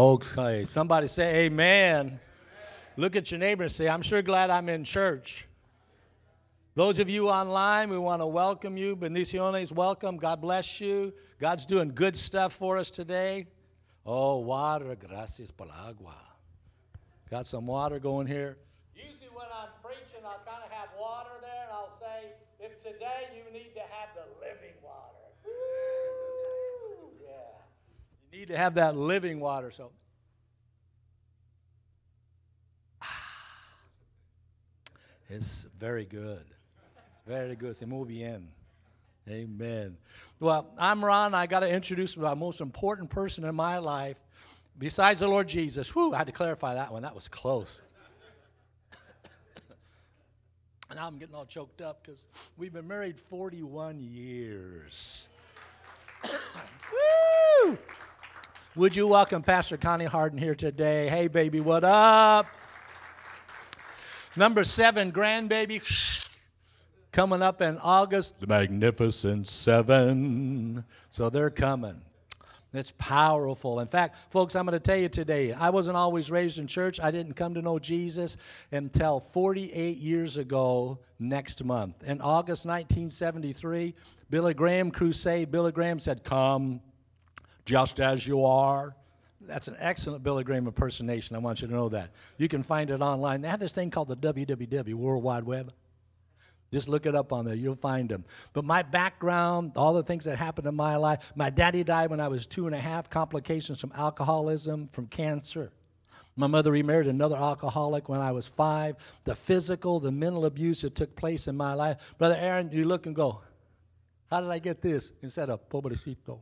Okay, somebody say amen. Look at your neighbor and say, I'm sure glad I'm in church. Those of you online, we want to welcome you. Bendiciones, welcome. God bless you. God's doing good stuff for us today. Oh, water, gracias por agua. Got some water going here. Usually, when I'm preaching, I'll kind of have water there, and I'll say, if today you need to have the living water. Woo! Yeah. You need to have that living water. So, it's very good. It's very good. Se muy bien. Amen. Well, I'm Ron. I got to introduce my most important person in my life besides the Lord Jesus. Whew, I had to clarify that one. That was close. now I'm getting all choked up because we've been married 41 years. Woo! Would you welcome Pastor Connie Harden here today? Hey, baby, what up? Number seven, grandbaby coming up in August, the Magnificent Seven. So they're coming. It's powerful. In fact, folks, I'm going to tell you today, I wasn't always raised in church. I didn't come to know Jesus until 48 years ago next month. In August 1973, Billy Graham crusade, Billy Graham said, Come just as you are. That's an excellent Billy Graham impersonation. I want you to know that. You can find it online. They have this thing called the WWW, World Wide Web. Just look it up on there, you'll find them. But my background, all the things that happened in my life, my daddy died when I was two and a half, complications from alcoholism, from cancer. My mother remarried another alcoholic when I was five. The physical, the mental abuse that took place in my life. Brother Aaron, you look and go, How did I get this instead of pobrecito?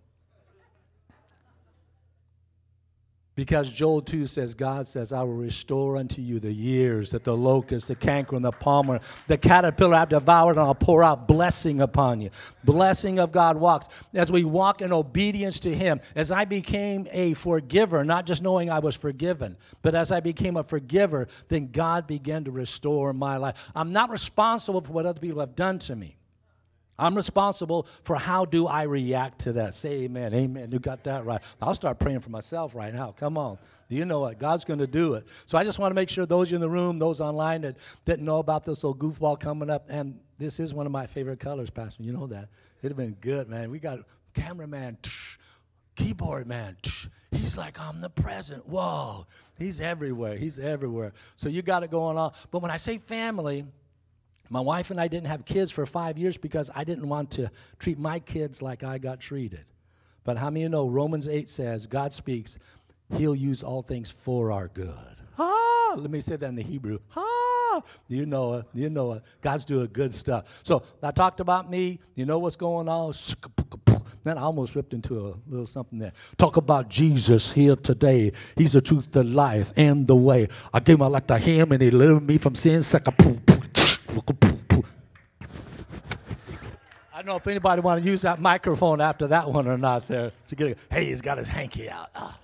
Because Joel 2 says, God says, I will restore unto you the years that the locust, the canker, and the palmer, the caterpillar have devoured, and I'll pour out blessing upon you. Blessing of God walks. As we walk in obedience to Him, as I became a forgiver, not just knowing I was forgiven, but as I became a forgiver, then God began to restore my life. I'm not responsible for what other people have done to me. I'm responsible for how do I react to that. Say amen. Amen. You got that right. I'll start praying for myself right now. Come on. Do you know what? God's going to do it. So I just want to make sure those in the room, those online that didn't know about this little goofball coming up, and this is one of my favorite colors, Pastor. You know that. It'd have been good, man. We got cameraman, tsh, keyboard man. Tsh, he's like omnipresent. Whoa. He's everywhere. He's everywhere. So you got it going on. But when I say family, my wife and I didn't have kids for five years because I didn't want to treat my kids like I got treated. But how many of you know Romans 8 says, God speaks, He'll use all things for our good. Ah, let me say that in the Hebrew. Ah, you know it. You know it. God's doing good stuff. So I talked about me. You know what's going on? Then I almost ripped into a little something there. Talk about Jesus here today. He's the truth, the life, and the way. I gave my life to Him, and He delivered me from sin. I don't know if anybody want to use that microphone after that one or not there. To get, hey, he's got his hanky out. Ah,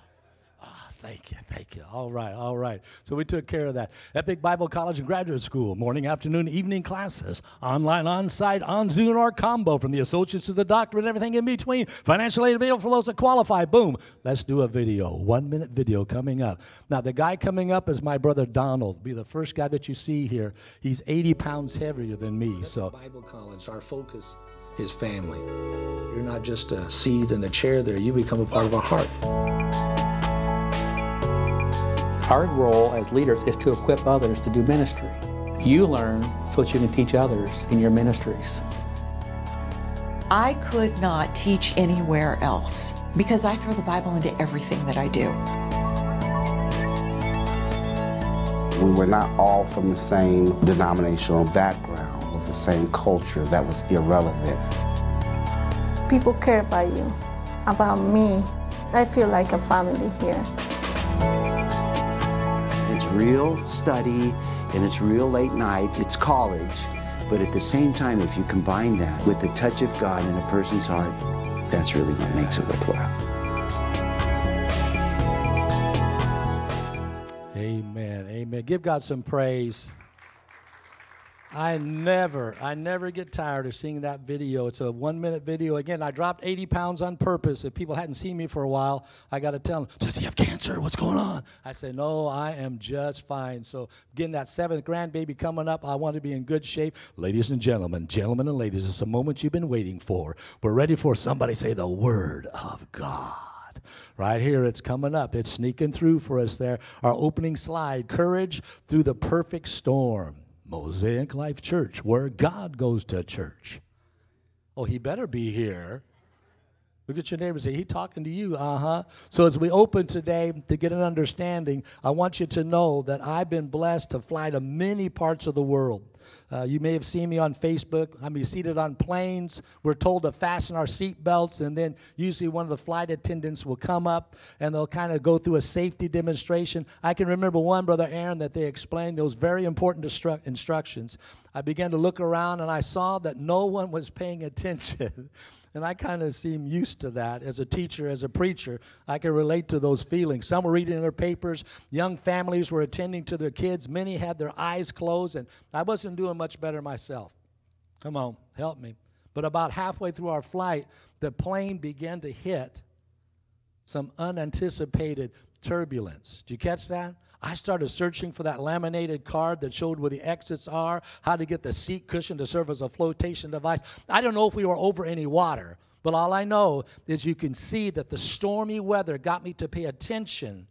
thank you, thank you. All right, all right. So we took care of that. Epic Bible College and Graduate School, morning, afternoon, evening classes, online, on site, on Zoom, or combo from the associates to the doctorate, everything in between. Financial aid available for those that qualify. Boom. Let's do a video. One minute video coming up. Now, the guy coming up is my brother Donald. Be the first guy that you see here. He's 80 pounds heavier than me. Epic So Bible College, our focus is family. You're not just a seat in a chair there, you become a part of our heart. Our role as leaders is to equip others to do ministry. You learn so that you can teach others in your ministries. I could not teach anywhere else because I throw the Bible into everything that I do. We were not all from the same denominational background, with the same culture. That was irrelevant. People care about you, about me. I feel like a family here. Real study and it's real late night. It's college. But at the same time, if you combine that with the touch of God in a person's heart, that's really what makes it worthwhile. Amen. Amen. Give God some praise. I never, I never get tired of seeing that video. It's a one minute video. Again, I dropped 80 pounds on purpose. If people hadn't seen me for a while, I got to tell them, Does he have cancer? What's going on? I say, No, I am just fine. So, getting that seventh grandbaby coming up, I want to be in good shape. Ladies and gentlemen, gentlemen and ladies, it's a moment you've been waiting for. We're ready for somebody say the word of God. Right here, it's coming up. It's sneaking through for us there. Our opening slide Courage through the perfect storm. Mosaic Life Church, where God goes to church. Oh, he better be here. Look at your neighbor and say, He talking to you, uh huh. So, as we open today to get an understanding, I want you to know that I've been blessed to fly to many parts of the world. Uh, you may have seen me on Facebook. I'm seated on planes. We're told to fasten our seat belts, and then usually one of the flight attendants will come up and they'll kind of go through a safety demonstration. I can remember one, Brother Aaron, that they explained those very important instru- instructions. I began to look around and I saw that no one was paying attention. And I kind of seem used to that as a teacher, as a preacher. I can relate to those feelings. Some were reading their papers. Young families were attending to their kids. Many had their eyes closed, and I wasn't doing much better myself. Come on, help me. But about halfway through our flight, the plane began to hit some unanticipated turbulence. Did you catch that? I started searching for that laminated card that showed where the exits are, how to get the seat cushion to serve as a flotation device. I don't know if we were over any water, but all I know is you can see that the stormy weather got me to pay attention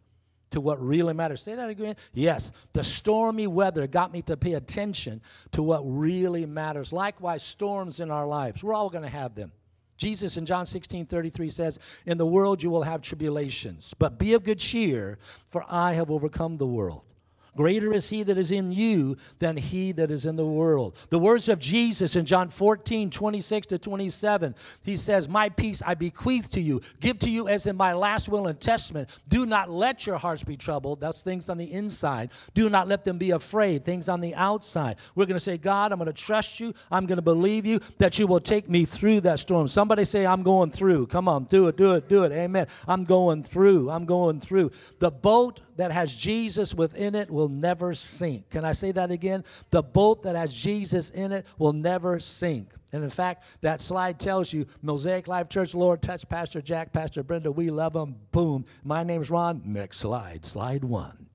to what really matters. Say that again. Yes, the stormy weather got me to pay attention to what really matters. Likewise, storms in our lives, we're all going to have them. Jesus in John 16 33 says, In the world you will have tribulations, but be of good cheer, for I have overcome the world. Greater is he that is in you than he that is in the world. The words of Jesus in John 14, 26 to 27, he says, My peace I bequeath to you, give to you as in my last will and testament. Do not let your hearts be troubled. That's things on the inside. Do not let them be afraid, things on the outside. We're going to say, God, I'm going to trust you. I'm going to believe you that you will take me through that storm. Somebody say, I'm going through. Come on, do it, do it, do it. Amen. I'm going through. I'm going through. The boat that has Jesus within it will never sink. Can I say that again? The boat that has Jesus in it will never sink. And in fact, that slide tells you Mosaic Life Church, Lord, touch Pastor Jack, Pastor Brenda, we love them. Boom. My name's Ron. Next slide, slide one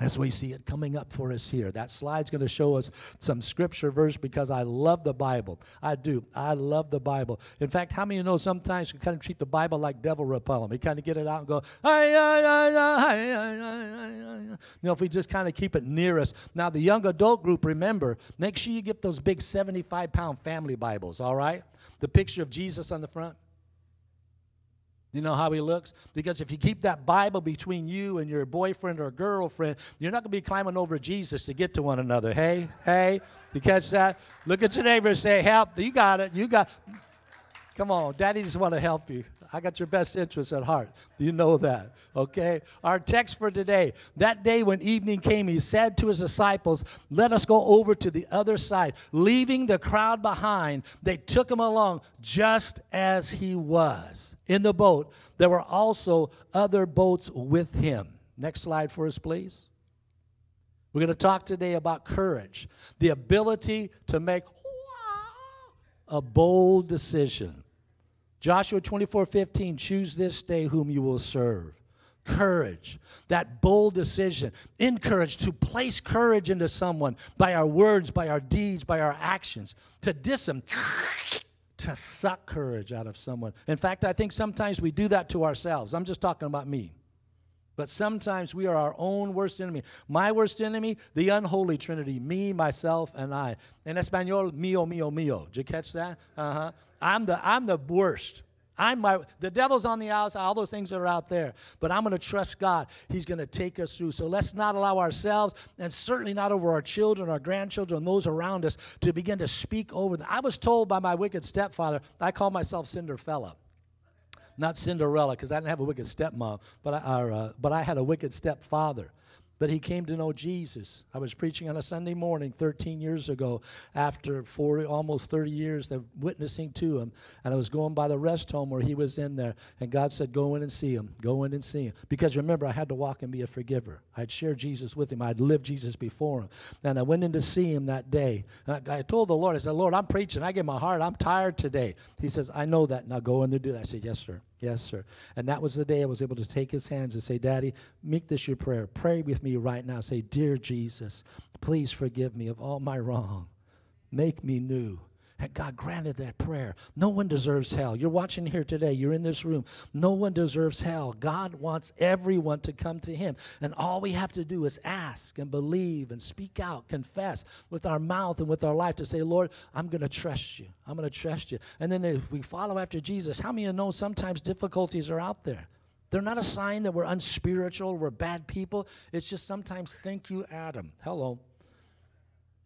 as we see it coming up for us here. That slide's going to show us some scripture verse because I love the Bible. I do. I love the Bible. In fact, how many of you know sometimes you kind of treat the Bible like devil repellent? We kind of get it out and go, ay, ay, ay, ay, ay, ay, you know, if we just kind of keep it near us. Now, the young adult group, remember, make sure you get those big 75 pound family Bibles, all right? The picture of Jesus on the front. You know how he looks? Because if you keep that Bible between you and your boyfriend or girlfriend, you're not going to be climbing over Jesus to get to one another. Hey, hey, you catch that? Look at your neighbor and say, Help, you got it. You got Come on, daddy just want to help you. I got your best interests at heart. You know that, okay? Our text for today. That day when evening came, he said to his disciples, Let us go over to the other side. Leaving the crowd behind, they took him along just as he was. In the boat, there were also other boats with him. Next slide for us, please. We're going to talk today about courage, the ability to make a bold decision. Joshua 24 15, choose this day whom you will serve. Courage, that bold decision, encourage to place courage into someone by our words, by our deeds, by our actions, to diss them, to suck courage out of someone. In fact, I think sometimes we do that to ourselves. I'm just talking about me. But sometimes we are our own worst enemy. My worst enemy, the unholy trinity, me, myself, and I. In Espanol, mío, mío, mío. Did you catch that? Uh-huh. I'm the, I'm the worst. I'm my, the devil's on the outside, all those things are out there. But I'm going to trust God. He's going to take us through. So let's not allow ourselves, and certainly not over our children, our grandchildren, those around us, to begin to speak over them. I was told by my wicked stepfather, I call myself Cinderfella not Cinderella, because I didn't have a wicked stepmom, but I, or, uh, but I had a wicked stepfather. But he came to know Jesus. I was preaching on a Sunday morning 13 years ago after 40, almost 30 years of witnessing to him. And I was going by the rest home where he was in there. And God said, Go in and see him. Go in and see him. Because remember, I had to walk and be a forgiver. I'd shared Jesus with him, I'd lived Jesus before him. And I went in to see him that day. And I, I told the Lord, I said, Lord, I'm preaching. I get my heart. I'm tired today. He says, I know that. Now go in there do that. I said, Yes, sir. Yes, sir. And that was the day I was able to take his hands and say, Daddy, make this your prayer. Pray with me right now. Say, Dear Jesus, please forgive me of all my wrong. Make me new. And God granted that prayer. No one deserves hell. You're watching here today. You're in this room. No one deserves hell. God wants everyone to come to Him. And all we have to do is ask and believe and speak out, confess with our mouth and with our life to say, Lord, I'm going to trust you. I'm going to trust you. And then if we follow after Jesus, how many of you know sometimes difficulties are out there? They're not a sign that we're unspiritual, we're bad people. It's just sometimes, thank you, Adam. Hello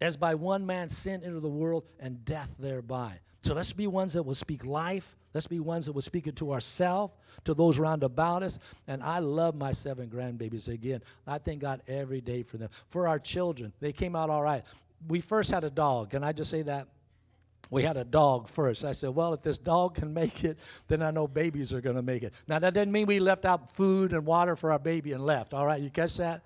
as by one man sin into the world and death thereby. So let's be ones that will speak life. Let's be ones that will speak it to ourselves, to those round about us. And I love my seven grandbabies again. I thank God every day for them. For our children, they came out all right. We first had a dog. Can I just say that? We had a dog first. I said, well, if this dog can make it, then I know babies are going to make it. Now, that doesn't mean we left out food and water for our baby and left. All right, you catch that?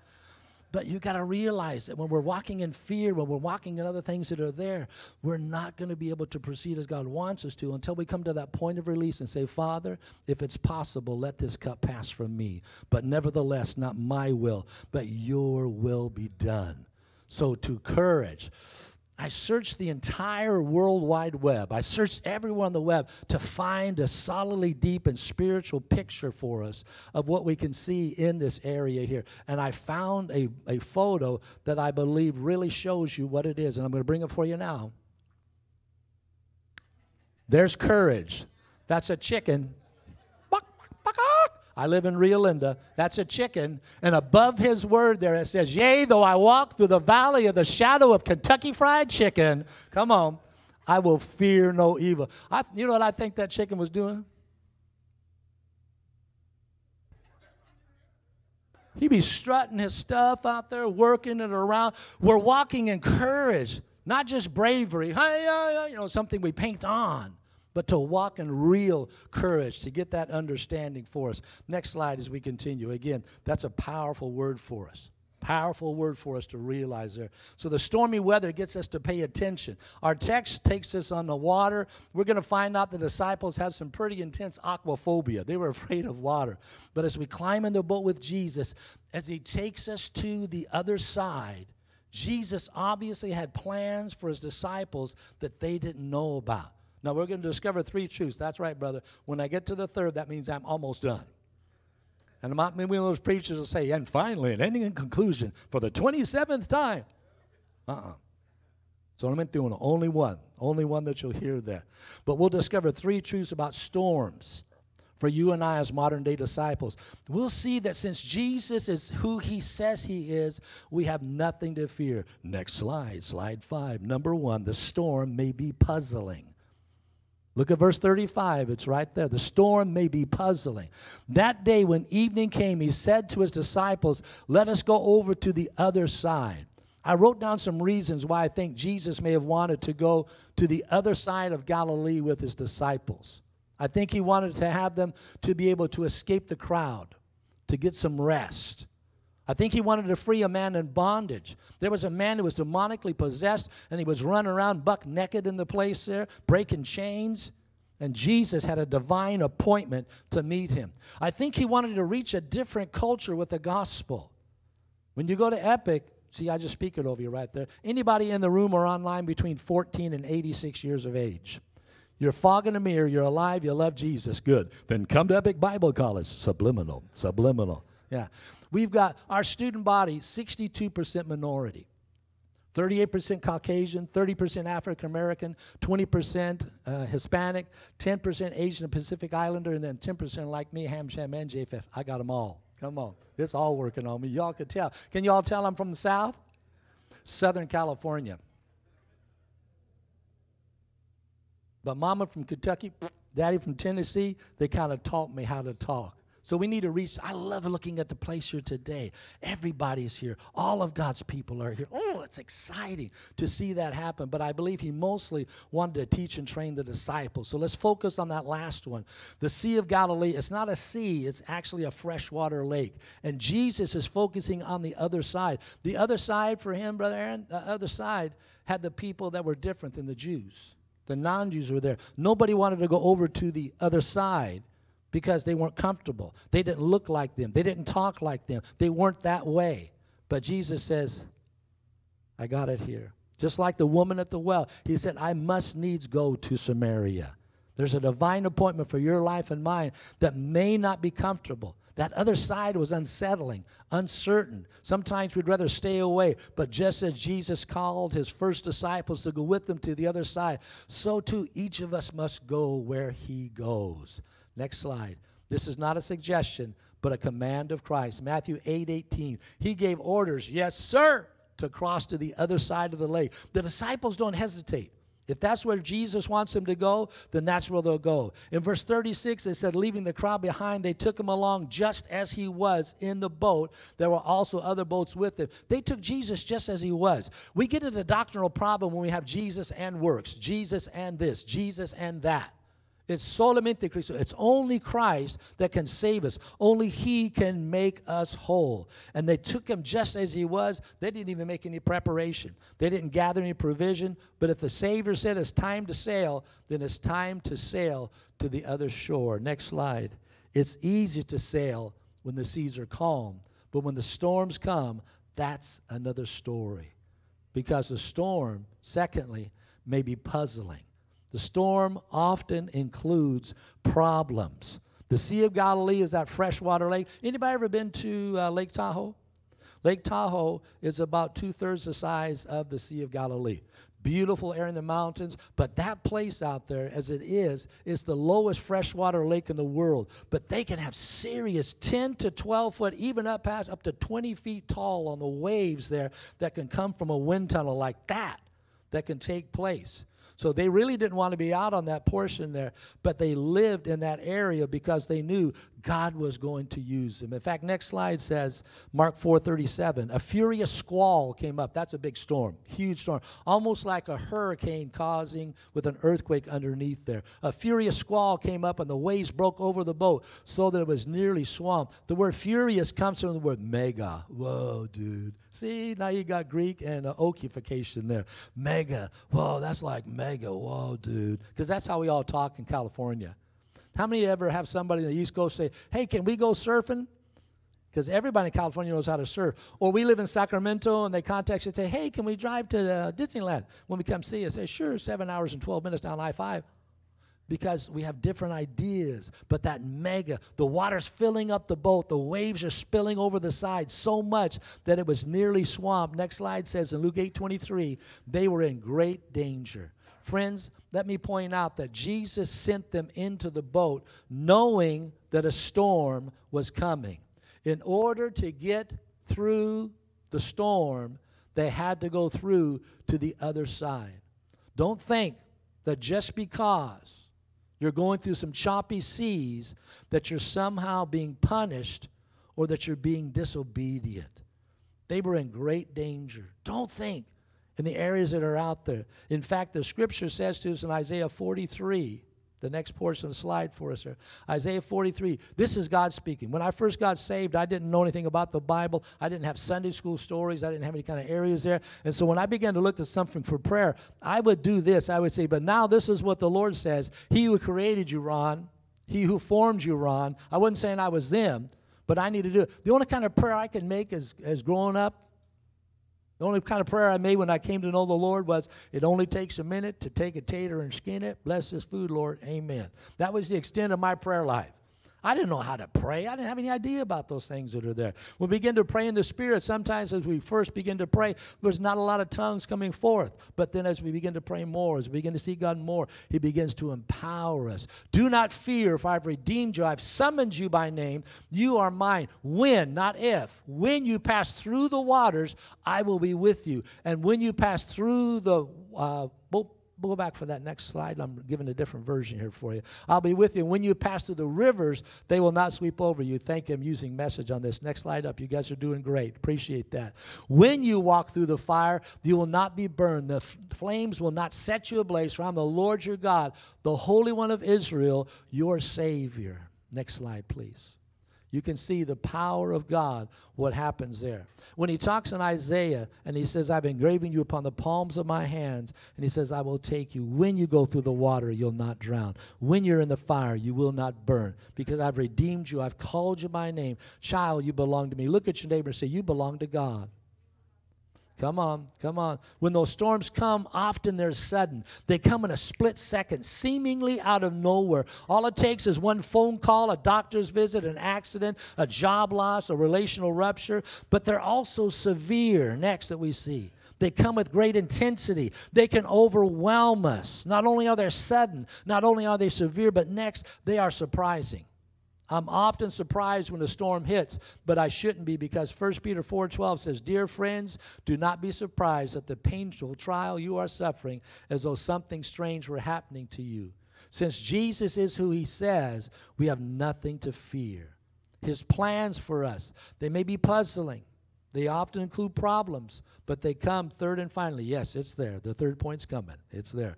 But you got to realize that when we're walking in fear, when we're walking in other things that are there, we're not going to be able to proceed as God wants us to until we come to that point of release and say, Father, if it's possible, let this cup pass from me. But nevertheless, not my will, but your will be done. So, to courage, I searched the entire World Wide Web. I searched everywhere on the web to find a solidly deep and spiritual picture for us of what we can see in this area here. And I found a, a photo that I believe really shows you what it is. And I'm going to bring it for you now. There's courage. That's a chicken I live in Rio Linda. That's a chicken. And above his word there it says, Yea, though I walk through the valley of the shadow of Kentucky Fried Chicken, come on, I will fear no evil. I, you know what I think that chicken was doing? He'd be strutting his stuff out there, working it around. We're walking in courage, not just bravery. Hey, you know, something we paint on but to walk in real courage, to get that understanding for us. Next slide as we continue. Again, that's a powerful word for us. Powerful word for us to realize there. So the stormy weather gets us to pay attention. Our text takes us on the water. We're going to find out the disciples had some pretty intense aquaphobia. They were afraid of water. But as we climb in the boat with Jesus, as he takes us to the other side, Jesus obviously had plans for his disciples that they didn't know about. Now we're going to discover three truths. That's right, brother. When I get to the third, that means I'm almost done. And I'm one of those preachers will say, and finally, and ending in conclusion, for the 27th time. Uh-uh. So I'm doing only one, only one that you'll hear there. But we'll discover three truths about storms for you and I as modern day disciples. We'll see that since Jesus is who he says he is, we have nothing to fear. Next slide, slide five. Number one, the storm may be puzzling. Look at verse 35. It's right there. The storm may be puzzling. That day, when evening came, he said to his disciples, Let us go over to the other side. I wrote down some reasons why I think Jesus may have wanted to go to the other side of Galilee with his disciples. I think he wanted to have them to be able to escape the crowd, to get some rest. I think he wanted to free a man in bondage. There was a man who was demonically possessed, and he was running around buck naked in the place there, breaking chains. And Jesus had a divine appointment to meet him. I think he wanted to reach a different culture with the gospel. When you go to Epic, see, I just speak it over you right there. Anybody in the room or online between 14 and 86 years of age? You're fogging a mirror, you're alive, you love Jesus. Good. Then come to Epic Bible College. Subliminal, subliminal. Yeah. We've got our student body 62% minority. 38% Caucasian, 30% African American, 20% uh, Hispanic, 10% Asian and Pacific Islander, and then 10% like me, Ham, Shem, and Japheth. I got them all. Come on. It's all working on me. Y'all can tell. Can y'all tell I'm from the South? Southern California. But mama from Kentucky, daddy from Tennessee, they kind of taught me how to talk. So we need to reach. I love looking at the place here today. Everybody's here. All of God's people are here. Oh, it's exciting to see that happen. But I believe he mostly wanted to teach and train the disciples. So let's focus on that last one. The Sea of Galilee, it's not a sea, it's actually a freshwater lake. And Jesus is focusing on the other side. The other side for him, Brother Aaron, the other side had the people that were different than the Jews. The non Jews were there. Nobody wanted to go over to the other side because they weren't comfortable. They didn't look like them. They didn't talk like them. They weren't that way. But Jesus says, I got it here. Just like the woman at the well, he said, I must needs go to Samaria. There's a divine appointment for your life and mine that may not be comfortable. That other side was unsettling, uncertain. Sometimes we'd rather stay away. But just as Jesus called his first disciples to go with him to the other side, so too each of us must go where he goes. Next slide. This is not a suggestion, but a command of Christ. Matthew 8 18. He gave orders, yes, sir, to cross to the other side of the lake. The disciples don't hesitate. If that's where Jesus wants them to go, then that's where they'll go. In verse 36, it said, leaving the crowd behind, they took him along just as he was in the boat. There were also other boats with him. They took Jesus just as he was. We get into doctrinal problem when we have Jesus and works, Jesus and this, Jesus and that. It's solamente Cristo. It's only Christ that can save us. Only He can make us whole. And they took him just as he was. They didn't even make any preparation. They didn't gather any provision. But if the Savior said it's time to sail, then it's time to sail to the other shore. Next slide. It's easy to sail when the seas are calm. But when the storms come, that's another story. Because the storm, secondly, may be puzzling. The storm often includes problems. The Sea of Galilee is that freshwater lake. Anybody ever been to uh, Lake Tahoe? Lake Tahoe is about two thirds the size of the Sea of Galilee. Beautiful air in the mountains, but that place out there, as it is, is the lowest freshwater lake in the world. But they can have serious 10 to 12 foot, even up past up to 20 feet tall on the waves there that can come from a wind tunnel like that, that can take place. So they really didn't want to be out on that portion there, but they lived in that area because they knew God was going to use them. In fact, next slide says Mark 4:37, a furious squall came up. That's a big storm, huge storm, almost like a hurricane causing with an earthquake underneath there. A furious squall came up and the waves broke over the boat so that it was nearly swamped. The word furious comes from the word mega. Whoa, dude. See, now you got Greek and uh, okification there. Mega. Whoa, that's like mega. Whoa, dude. Because that's how we all talk in California. How many ever have somebody in the East Coast say, hey, can we go surfing? Because everybody in California knows how to surf. Or we live in Sacramento and they contact you and say, hey, can we drive to uh, Disneyland when we come see you? Say, sure, seven hours and 12 minutes down I 5 because we have different ideas. But that mega, the water's filling up the boat, the waves are spilling over the side so much that it was nearly swamped. Next slide says in Luke 8 23, they were in great danger. Friends, let me point out that Jesus sent them into the boat knowing that a storm was coming. In order to get through the storm, they had to go through to the other side. Don't think that just because you're going through some choppy seas that you're somehow being punished or that you're being disobedient. They were in great danger. Don't think in the areas that are out there. In fact, the scripture says to us in Isaiah 43, the next portion of the slide for us here. Isaiah 43. This is God speaking. When I first got saved, I didn't know anything about the Bible. I didn't have Sunday school stories. I didn't have any kind of areas there. And so when I began to look at something for prayer, I would do this. I would say, But now this is what the Lord says He who created you, Ron, He who formed you, Ron. I wasn't saying I was them, but I need to do it. The only kind of prayer I can make as, as growing up the only kind of prayer I made when I came to know the Lord was, it only takes a minute to take a tater and skin it. Bless this food, Lord. Amen. That was the extent of my prayer life. I didn't know how to pray. I didn't have any idea about those things that are there. We begin to pray in the Spirit. Sometimes, as we first begin to pray, there's not a lot of tongues coming forth. But then, as we begin to pray more, as we begin to see God more, He begins to empower us. Do not fear, for I've redeemed you. I've summoned you by name. You are mine. When, not if, when you pass through the waters, I will be with you. And when you pass through the uh, go back for that next slide. I'm giving a different version here for you. I'll be with you. When you pass through the rivers, they will not sweep over you. Thank him using message on this. Next slide up. You guys are doing great. Appreciate that. When you walk through the fire, you will not be burned. The f- flames will not set you ablaze, for I'm the Lord your God, the Holy One of Israel, your Savior. Next slide, please you can see the power of God, what happens there. When he talks in Isaiah and he says, I've engraven you upon the palms of my hands, and he says, I will take you. When you go through the water, you'll not drown. When you're in the fire, you will not burn, because I've redeemed you. I've called you by name. Child, you belong to me. Look at your neighbor and say, You belong to God. Come on, come on. When those storms come, often they're sudden. They come in a split second, seemingly out of nowhere. All it takes is one phone call, a doctor's visit, an accident, a job loss, a relational rupture, but they're also severe. Next, that we see. They come with great intensity. They can overwhelm us. Not only are they sudden, not only are they severe, but next, they are surprising. I'm often surprised when a storm hits, but I shouldn't be because 1 Peter 4:12 says, "Dear friends, do not be surprised at the painful trial you are suffering as though something strange were happening to you. Since Jesus is who he says, we have nothing to fear. His plans for us, they may be puzzling. They often include problems, but they come third and finally. Yes, it's there. The third point's coming. It's there.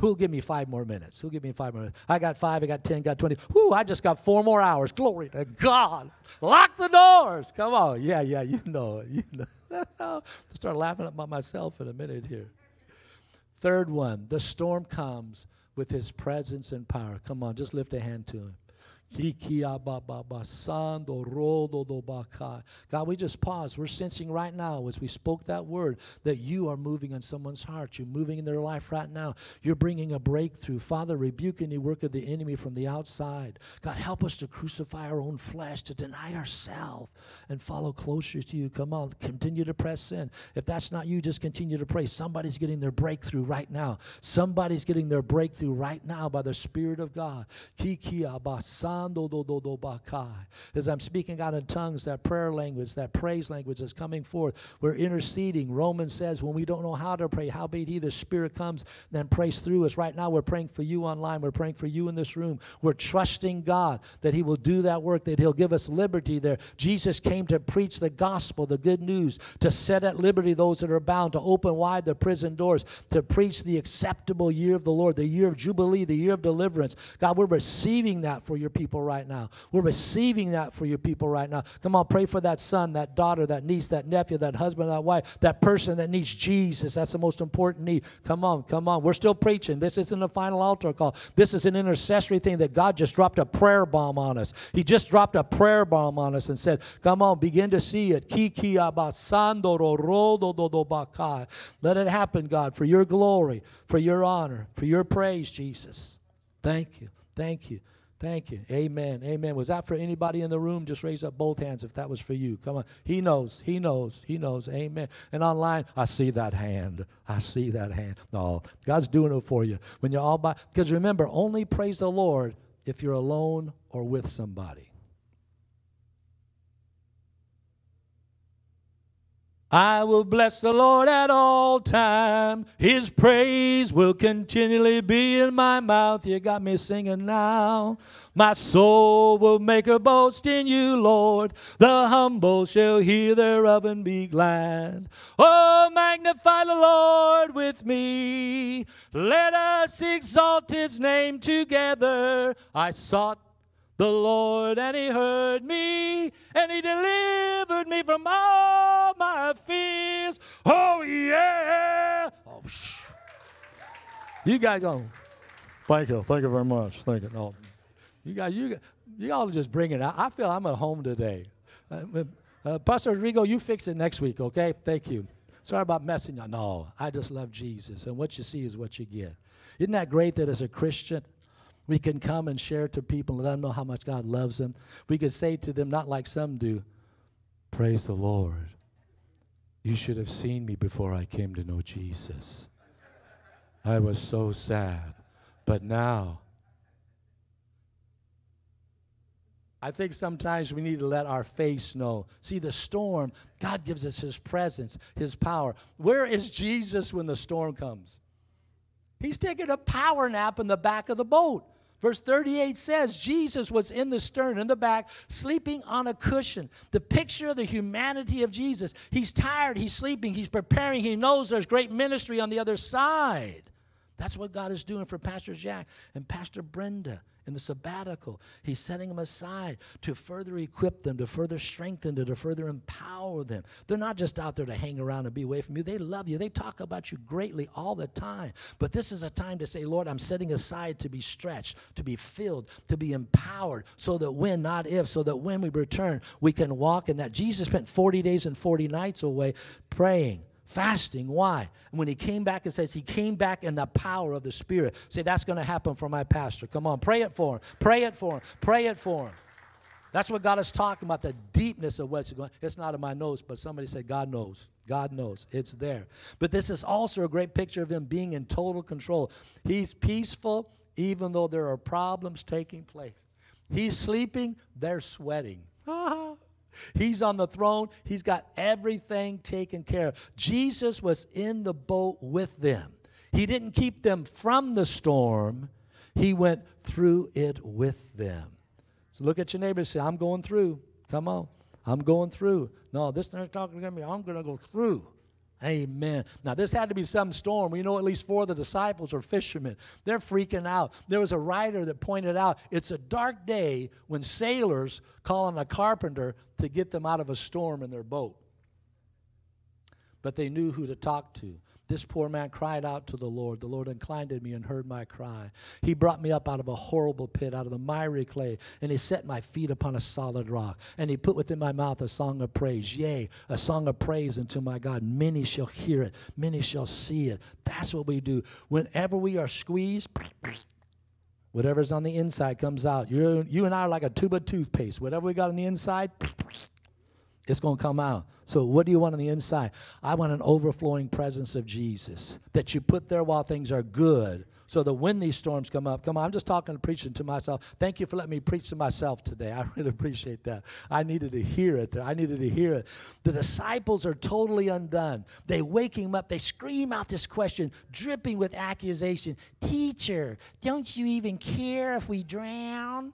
Who'll give me five more minutes? Who'll give me five more minutes? I got five, I got ten, got twenty. Whoo, I just got four more hours. Glory to God. Lock the doors. Come on. Yeah, yeah, you know. You know. I'll start laughing at myself in a minute here. Third one, the storm comes with his presence and power. Come on, just lift a hand to him. God, we just pause. We're sensing right now as we spoke that word that you are moving on someone's heart. You're moving in their life right now. You're bringing a breakthrough. Father, rebuke any work of the enemy from the outside. God, help us to crucify our own flesh, to deny ourselves, and follow closer to you. Come on, continue to press in. If that's not you, just continue to pray. Somebody's getting their breakthrough right now. Somebody's getting their breakthrough right now by the Spirit of God. As I'm speaking out in tongues, that prayer language, that praise language is coming forth. We're interceding. Romans says when we don't know how to pray, how be he the Spirit comes then prays through us. Right now, we're praying for you online. We're praying for you in this room. We're trusting God that He will do that work, that He'll give us liberty there. Jesus came to preach the gospel, the good news, to set at liberty those that are bound, to open wide the prison doors, to preach the acceptable year of the Lord, the year of Jubilee, the year of deliverance. God, we're receiving that for your people right now. We're receiving that for your people right now. Come on, pray for that son, that daughter, that niece, that nephew, that husband, that wife, that person that needs Jesus. That's the most important need. Come on, come on. We're still preaching. This isn't a final altar call. This is an intercessory thing that God just dropped a prayer bomb on us. He just dropped a prayer bomb on us and said, Come on, begin to see it. Let it happen, God, for your glory, for your honor, for your praise, Jesus. Thank you. Thank you. Thank you. Amen. Amen. Was that for anybody in the room? Just raise up both hands if that was for you. Come on. He knows. He knows. He knows. Amen. And online, I see that hand. I see that hand. No, God's doing it for you. When you're all by, because remember, only praise the Lord if you're alone or with somebody. I will bless the Lord at all time. His praise will continually be in my mouth. You got me singing now. My soul will make a boast in you, Lord. The humble shall hear thereof and be glad. Oh, magnify the Lord with me. Let us exalt his name together. I sought the Lord, and He heard me, and He delivered me from all my fears. Oh, yeah. Oh, shh. You guys go. Thank you. Thank you very much. Thank you. No. You guys, you, you all just bring it. I, I feel I'm at home today. Uh, uh, Pastor Rodrigo, you fix it next week, okay? Thank you. Sorry about messing you. No, I just love Jesus, and what you see is what you get. Isn't that great that as a Christian, we can come and share to people and let them know how much God loves them. We could say to them, not like some do, Praise the Lord. You should have seen me before I came to know Jesus. I was so sad. But now, I think sometimes we need to let our face know. See, the storm, God gives us His presence, His power. Where is Jesus when the storm comes? He's taking a power nap in the back of the boat. Verse 38 says Jesus was in the stern, in the back, sleeping on a cushion. The picture of the humanity of Jesus. He's tired, he's sleeping, he's preparing, he knows there's great ministry on the other side. That's what God is doing for Pastor Jack and Pastor Brenda in the sabbatical. He's setting them aside to further equip them, to further strengthen them, to further empower them. They're not just out there to hang around and be away from you. They love you. They talk about you greatly all the time. But this is a time to say, Lord, I'm setting aside to be stretched, to be filled, to be empowered, so that when, not if, so that when we return, we can walk in that. Jesus spent 40 days and 40 nights away praying fasting. Why? When he came back, it says he came back in the power of the Spirit. Say, that's going to happen for my pastor. Come on, pray it for him. Pray it for him. Pray it for him. That's what God is talking about, the deepness of what's going It's not in my notes, but somebody said, God knows. God knows. It's there. But this is also a great picture of him being in total control. He's peaceful, even though there are problems taking place. He's sleeping, they're sweating. He's on the throne. He's got everything taken care of. Jesus was in the boat with them. He didn't keep them from the storm, He went through it with them. So look at your neighbor and say, I'm going through. Come on. I'm going through. No, this thing's talking to me. I'm going to go through. Amen. Now, this had to be some storm. We know at least four of the disciples are fishermen. They're freaking out. There was a writer that pointed out it's a dark day when sailors call on a carpenter to get them out of a storm in their boat. But they knew who to talk to. This poor man cried out to the Lord. The Lord inclined to me and heard my cry. He brought me up out of a horrible pit, out of the miry clay, and he set my feet upon a solid rock. And he put within my mouth a song of praise. Yea, a song of praise unto my God. Many shall hear it, many shall see it. That's what we do. Whenever we are squeezed, whatever's on the inside comes out. you you and I are like a tube of toothpaste. Whatever we got on the inside, it's going to come out. So, what do you want on the inside? I want an overflowing presence of Jesus that you put there while things are good. So that when these storms come up, come on, I'm just talking and preaching to myself. Thank you for letting me preach to myself today. I really appreciate that. I needed to hear it. I needed to hear it. The disciples are totally undone. They wake him up. They scream out this question, dripping with accusation Teacher, don't you even care if we drown?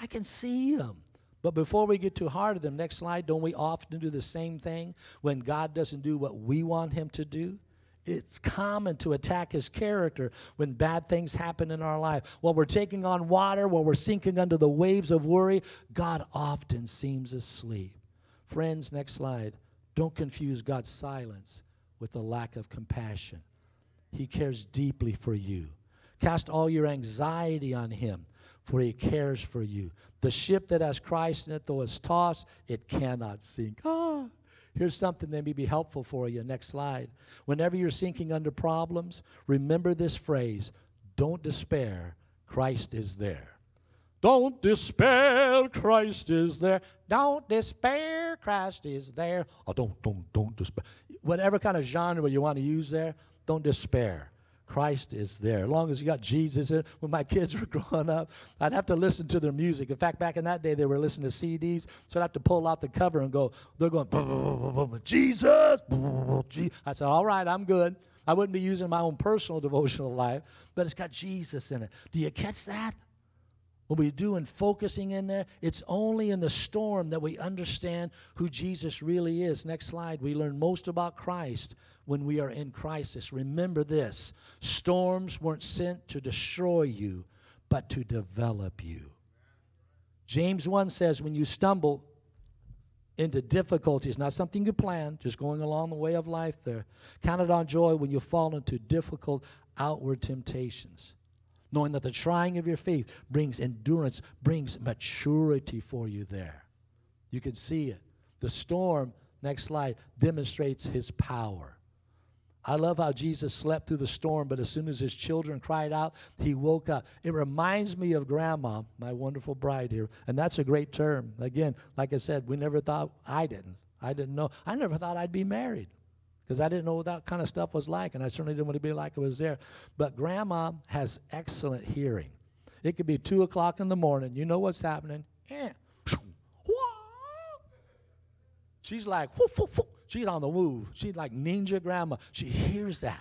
I can see them. But before we get too hard on them, next slide, don't we often do the same thing when God doesn't do what we want Him to do? It's common to attack His character when bad things happen in our life. While we're taking on water, while we're sinking under the waves of worry, God often seems asleep. Friends, next slide. Don't confuse God's silence with a lack of compassion. He cares deeply for you. Cast all your anxiety on Him for he cares for you. The ship that has Christ in it, though it's tossed, it cannot sink. Ah, here's something that may be helpful for you. Next slide. Whenever you're sinking under problems, remember this phrase don't despair, Christ is there. Don't despair, Christ is there. Don't despair, Christ is there. Oh, don't, don't, don't despair. Whatever kind of genre you want to use there, don't despair. Christ is there. As long as you got Jesus in it. When my kids were growing up, I'd have to listen to their music. In fact, back in that day, they were listening to CDs, so I'd have to pull out the cover and go, they're going, Jesus. I said, all right, I'm good. I wouldn't be using my own personal devotional life, but it's got Jesus in it. Do you catch that? What we do in focusing in there, it's only in the storm that we understand who Jesus really is. Next slide. We learn most about Christ when we are in crisis. Remember this storms weren't sent to destroy you, but to develop you. James 1 says, when you stumble into difficulties, not something you plan, just going along the way of life there, count it on joy when you fall into difficult outward temptations knowing that the trying of your faith brings endurance, brings maturity for you there. You can see it. The storm, next slide, demonstrates his power. I love how Jesus slept through the storm, but as soon as his children cried out, he woke up. It reminds me of grandma, my wonderful bride here. And that's a great term. Again, like I said, we never thought, I didn't. I didn't know. I never thought I'd be married because I didn't know what that kind of stuff was like, and I certainly didn't want to be like it was there. But grandma has excellent hearing. It could be 2 o'clock in the morning. You know what's happening? Yeah. She's like, whoo, whoo, whoo. She's on the move. She's like ninja grandma. She hears that.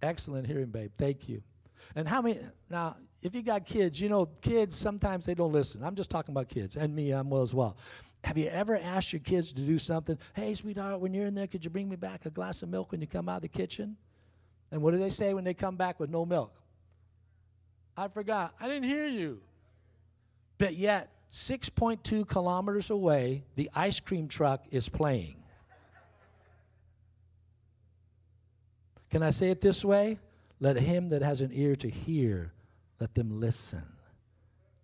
Excellent hearing, babe. Thank you. And how many, now, if you got kids, you know, kids sometimes they don't listen. I'm just talking about kids, and me, I'm well as well. Have you ever asked your kids to do something? Hey, sweetheart, when you're in there, could you bring me back a glass of milk when you come out of the kitchen? And what do they say when they come back with no milk? I forgot. I didn't hear you. But yet, 6.2 kilometers away, the ice cream truck is playing. Can I say it this way? Let him that has an ear to hear, let them listen.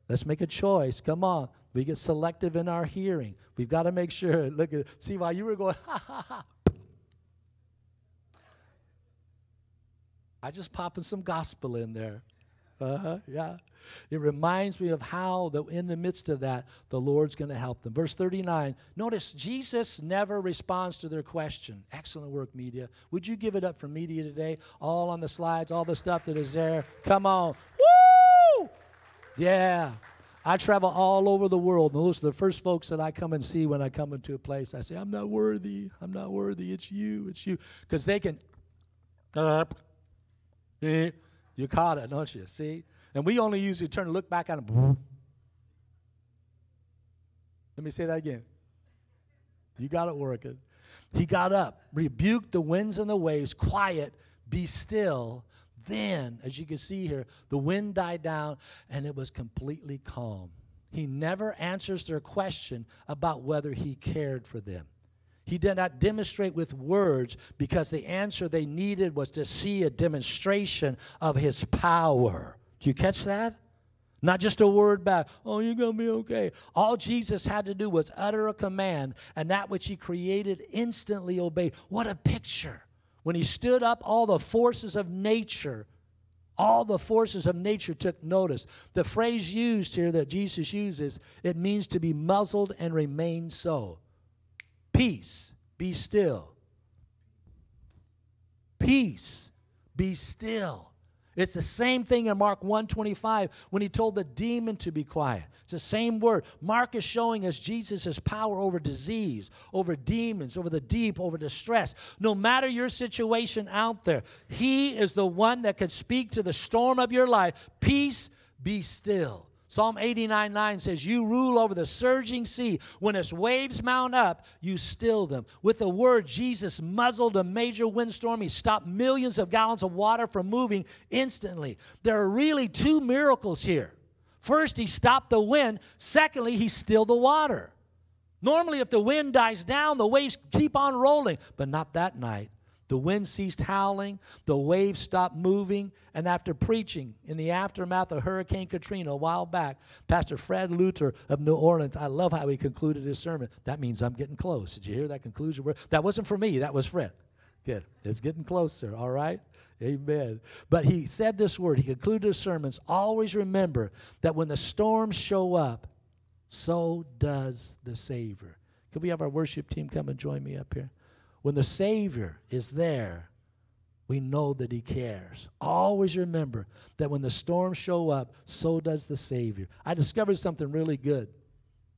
Let's make a choice. Come on. We get selective in our hearing. We've got to make sure. Look at see why you were going, ha ha ha. I just popping some gospel in there. Uh-huh, yeah. It reminds me of how that in the midst of that, the Lord's going to help them. Verse 39, notice Jesus never responds to their question. Excellent work, media. Would you give it up for media today? All on the slides, all the stuff that is there. Come on. Woo! Yeah. I travel all over the world, and those are the first folks that I come and see when I come into a place. I say, I'm not worthy. I'm not worthy. It's you. It's you. Because they can. Uh, you caught it, don't you? See? And we only usually turn and look back at him. Let me say that again. You got it working. He got up, rebuked the winds and the waves, quiet, be still. Then, as you can see here, the wind died down and it was completely calm. He never answers their question about whether he cared for them. He did not demonstrate with words because the answer they needed was to see a demonstration of his power. Do you catch that? Not just a word back, oh, you're going to be okay. All Jesus had to do was utter a command, and that which he created instantly obeyed. What a picture. When he stood up, all the forces of nature, all the forces of nature took notice. The phrase used here that Jesus uses, it means to be muzzled and remain so. Peace, be still. Peace, be still. It's the same thing in Mark 125 when he told the demon to be quiet. It's the same word. Mark is showing us Jesus' power over disease, over demons, over the deep, over distress. No matter your situation out there, he is the one that can speak to the storm of your life. Peace, be still. Psalm 89 9 says, You rule over the surging sea. When its waves mount up, you still them. With the word, Jesus muzzled a major windstorm. He stopped millions of gallons of water from moving instantly. There are really two miracles here. First, he stopped the wind. Secondly, he stilled the water. Normally, if the wind dies down, the waves keep on rolling, but not that night. The wind ceased howling, the waves stopped moving, and after preaching in the aftermath of Hurricane Katrina a while back, Pastor Fred Luter of New Orleans, I love how he concluded his sermon. That means I'm getting close. Did you hear that conclusion? That wasn't for me, that was Fred. Good. It's getting closer, all right? Amen. But he said this word, he concluded his sermons always remember that when the storms show up, so does the Savior. Could we have our worship team come and join me up here? When the Savior is there, we know that He cares. Always remember that when the storms show up, so does the Savior. I discovered something really good.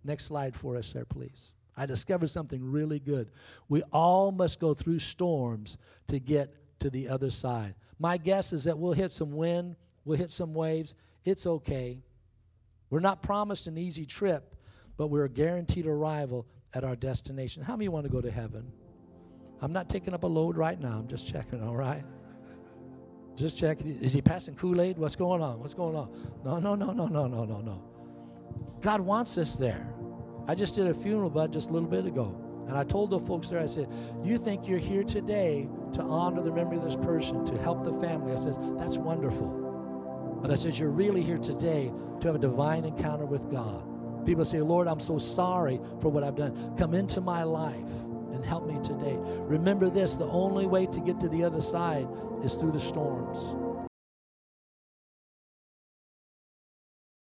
Next slide for us, there, please. I discovered something really good. We all must go through storms to get to the other side. My guess is that we'll hit some wind, we'll hit some waves. It's okay. We're not promised an easy trip, but we're a guaranteed arrival at our destination. How many want to go to heaven? I'm not taking up a load right now. I'm just checking, all right? Just checking. Is he passing Kool Aid? What's going on? What's going on? No, no, no, no, no, no, no, no. God wants us there. I just did a funeral, bud, just a little bit ago. And I told the folks there, I said, You think you're here today to honor the memory of this person, to help the family? I says, That's wonderful. But I says, You're really here today to have a divine encounter with God. People say, Lord, I'm so sorry for what I've done. Come into my life and help me today. Remember this the only way to get to the other side is through the storms.